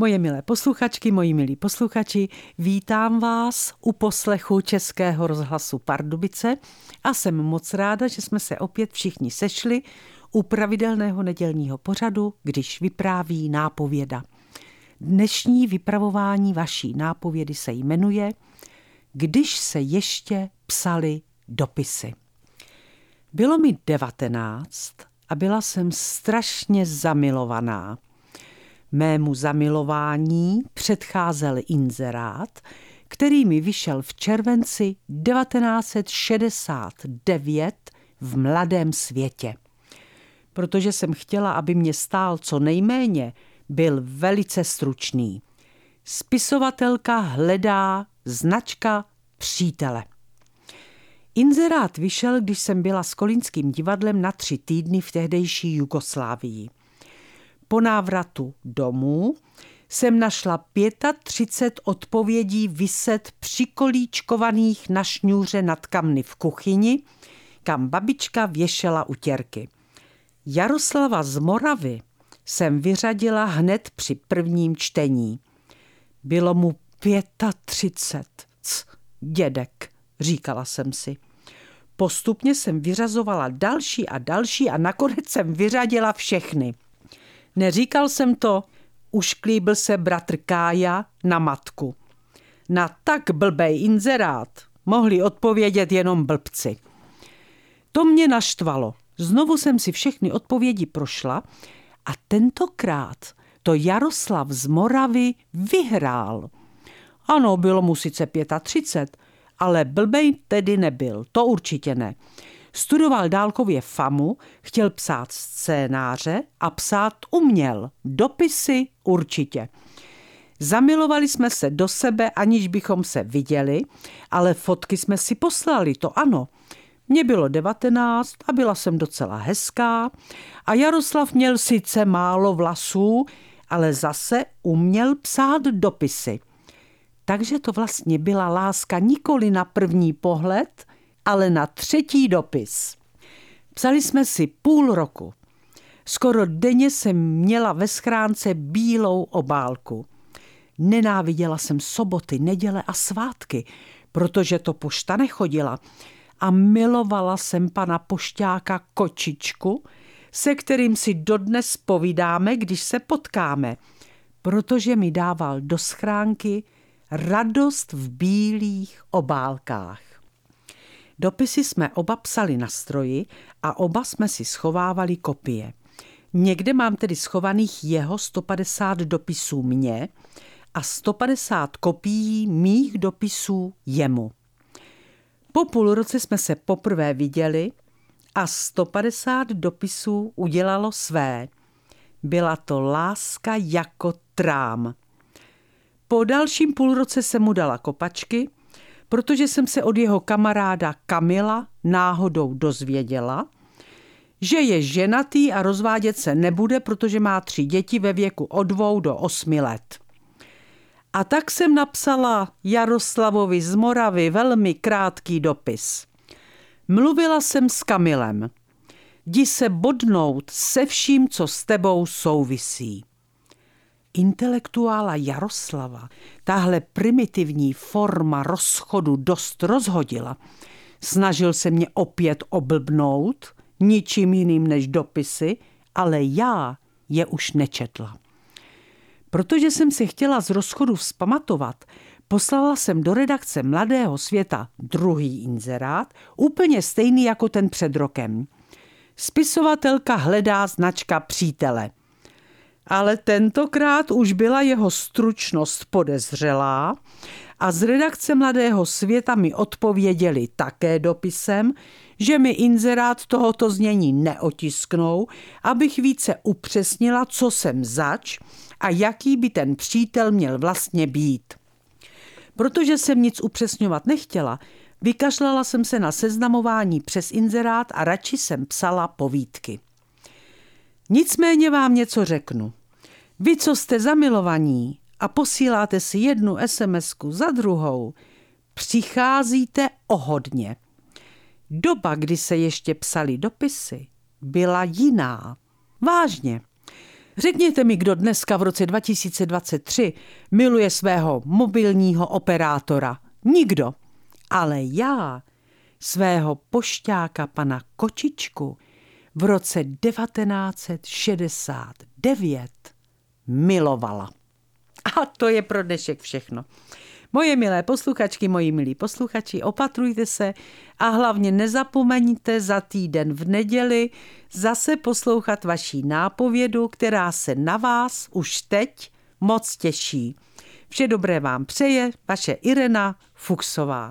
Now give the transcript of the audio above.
Moje milé posluchačky, moji milí posluchači, vítám vás u poslechu Českého rozhlasu Pardubice a jsem moc ráda, že jsme se opět všichni sešli u pravidelného nedělního pořadu, když vypráví nápověda. Dnešní vypravování vaší nápovědy se jmenuje Když se ještě psali dopisy. Bylo mi devatenáct a byla jsem strašně zamilovaná. Mému zamilování předcházel inzerát, který mi vyšel v červenci 1969 v Mladém světě. Protože jsem chtěla, aby mě stál co nejméně, byl velice stručný. Spisovatelka hledá značka přítele. Inzerát vyšel, když jsem byla s Kolínským divadlem na tři týdny v tehdejší Jugoslávii. Po návratu domů jsem našla 35 odpovědí vyset přikolíčkovaných na šňůře nad kamny v kuchyni, kam babička věšela utěrky. Jaroslava z Moravy jsem vyřadila hned při prvním čtení. Bylo mu 35. C, dědek, říkala jsem si. Postupně jsem vyřazovala další a další a nakonec jsem vyřadila všechny. Neříkal jsem to, ušklíbil se bratr Kája na matku. Na tak blbej inzerát mohli odpovědět jenom blbci. To mě naštvalo. Znovu jsem si všechny odpovědi prošla a tentokrát to Jaroslav z Moravy vyhrál. Ano, bylo mu sice 35, ale blbej tedy nebyl, to určitě ne. Studoval dálkově FAMu, chtěl psát scénáře a psát uměl. Dopisy určitě. Zamilovali jsme se do sebe, aniž bychom se viděli, ale fotky jsme si poslali, to ano. Mně bylo devatenáct a byla jsem docela hezká a Jaroslav měl sice málo vlasů, ale zase uměl psát dopisy. Takže to vlastně byla láska nikoli na první pohled, ale na třetí dopis. Psali jsme si půl roku. Skoro denně jsem měla ve schránce bílou obálku. Nenáviděla jsem soboty, neděle a svátky, protože to pošta nechodila. A milovala jsem pana pošťáka Kočičku, se kterým si dodnes povídáme, když se potkáme, protože mi dával do schránky radost v bílých obálkách. Dopisy jsme oba psali na stroji a oba jsme si schovávali kopie. Někde mám tedy schovaných jeho 150 dopisů mě a 150 kopií mých dopisů jemu. Po půl roce jsme se poprvé viděli a 150 dopisů udělalo své. Byla to láska jako trám. Po dalším půlroce se mu dala kopačky protože jsem se od jeho kamaráda Kamila náhodou dozvěděla, že je ženatý a rozvádět se nebude, protože má tři děti ve věku od dvou do osmi let. A tak jsem napsala Jaroslavovi z Moravy velmi krátký dopis. Mluvila jsem s Kamilem. Jdi se bodnout se vším, co s tebou souvisí intelektuála Jaroslava tahle primitivní forma rozchodu dost rozhodila. Snažil se mě opět oblbnout, ničím jiným než dopisy, ale já je už nečetla. Protože jsem se chtěla z rozchodu vzpamatovat, poslala jsem do redakce Mladého světa druhý inzerát, úplně stejný jako ten před rokem. Spisovatelka hledá značka přítele ale tentokrát už byla jeho stručnost podezřelá a z redakce Mladého světa mi odpověděli také dopisem, že mi inzerát tohoto znění neotisknou, abych více upřesnila, co jsem zač a jaký by ten přítel měl vlastně být. Protože jsem nic upřesňovat nechtěla, vykašlala jsem se na seznamování přes inzerát a radši jsem psala povídky. Nicméně vám něco řeknu. Vy, co jste zamilovaní a posíláte si jednu sms za druhou, přicházíte o hodně. Doba, kdy se ještě psali dopisy, byla jiná. Vážně. Řekněte mi, kdo dneska v roce 2023 miluje svého mobilního operátora. Nikdo. Ale já svého pošťáka pana Kočičku v roce 1969 milovala. A to je pro dnešek všechno. Moje milé posluchačky, moji milí posluchači, opatrujte se a hlavně nezapomeňte za týden v neděli zase poslouchat vaší nápovědu, která se na vás už teď moc těší. Vše dobré vám přeje vaše Irena Fuchsová.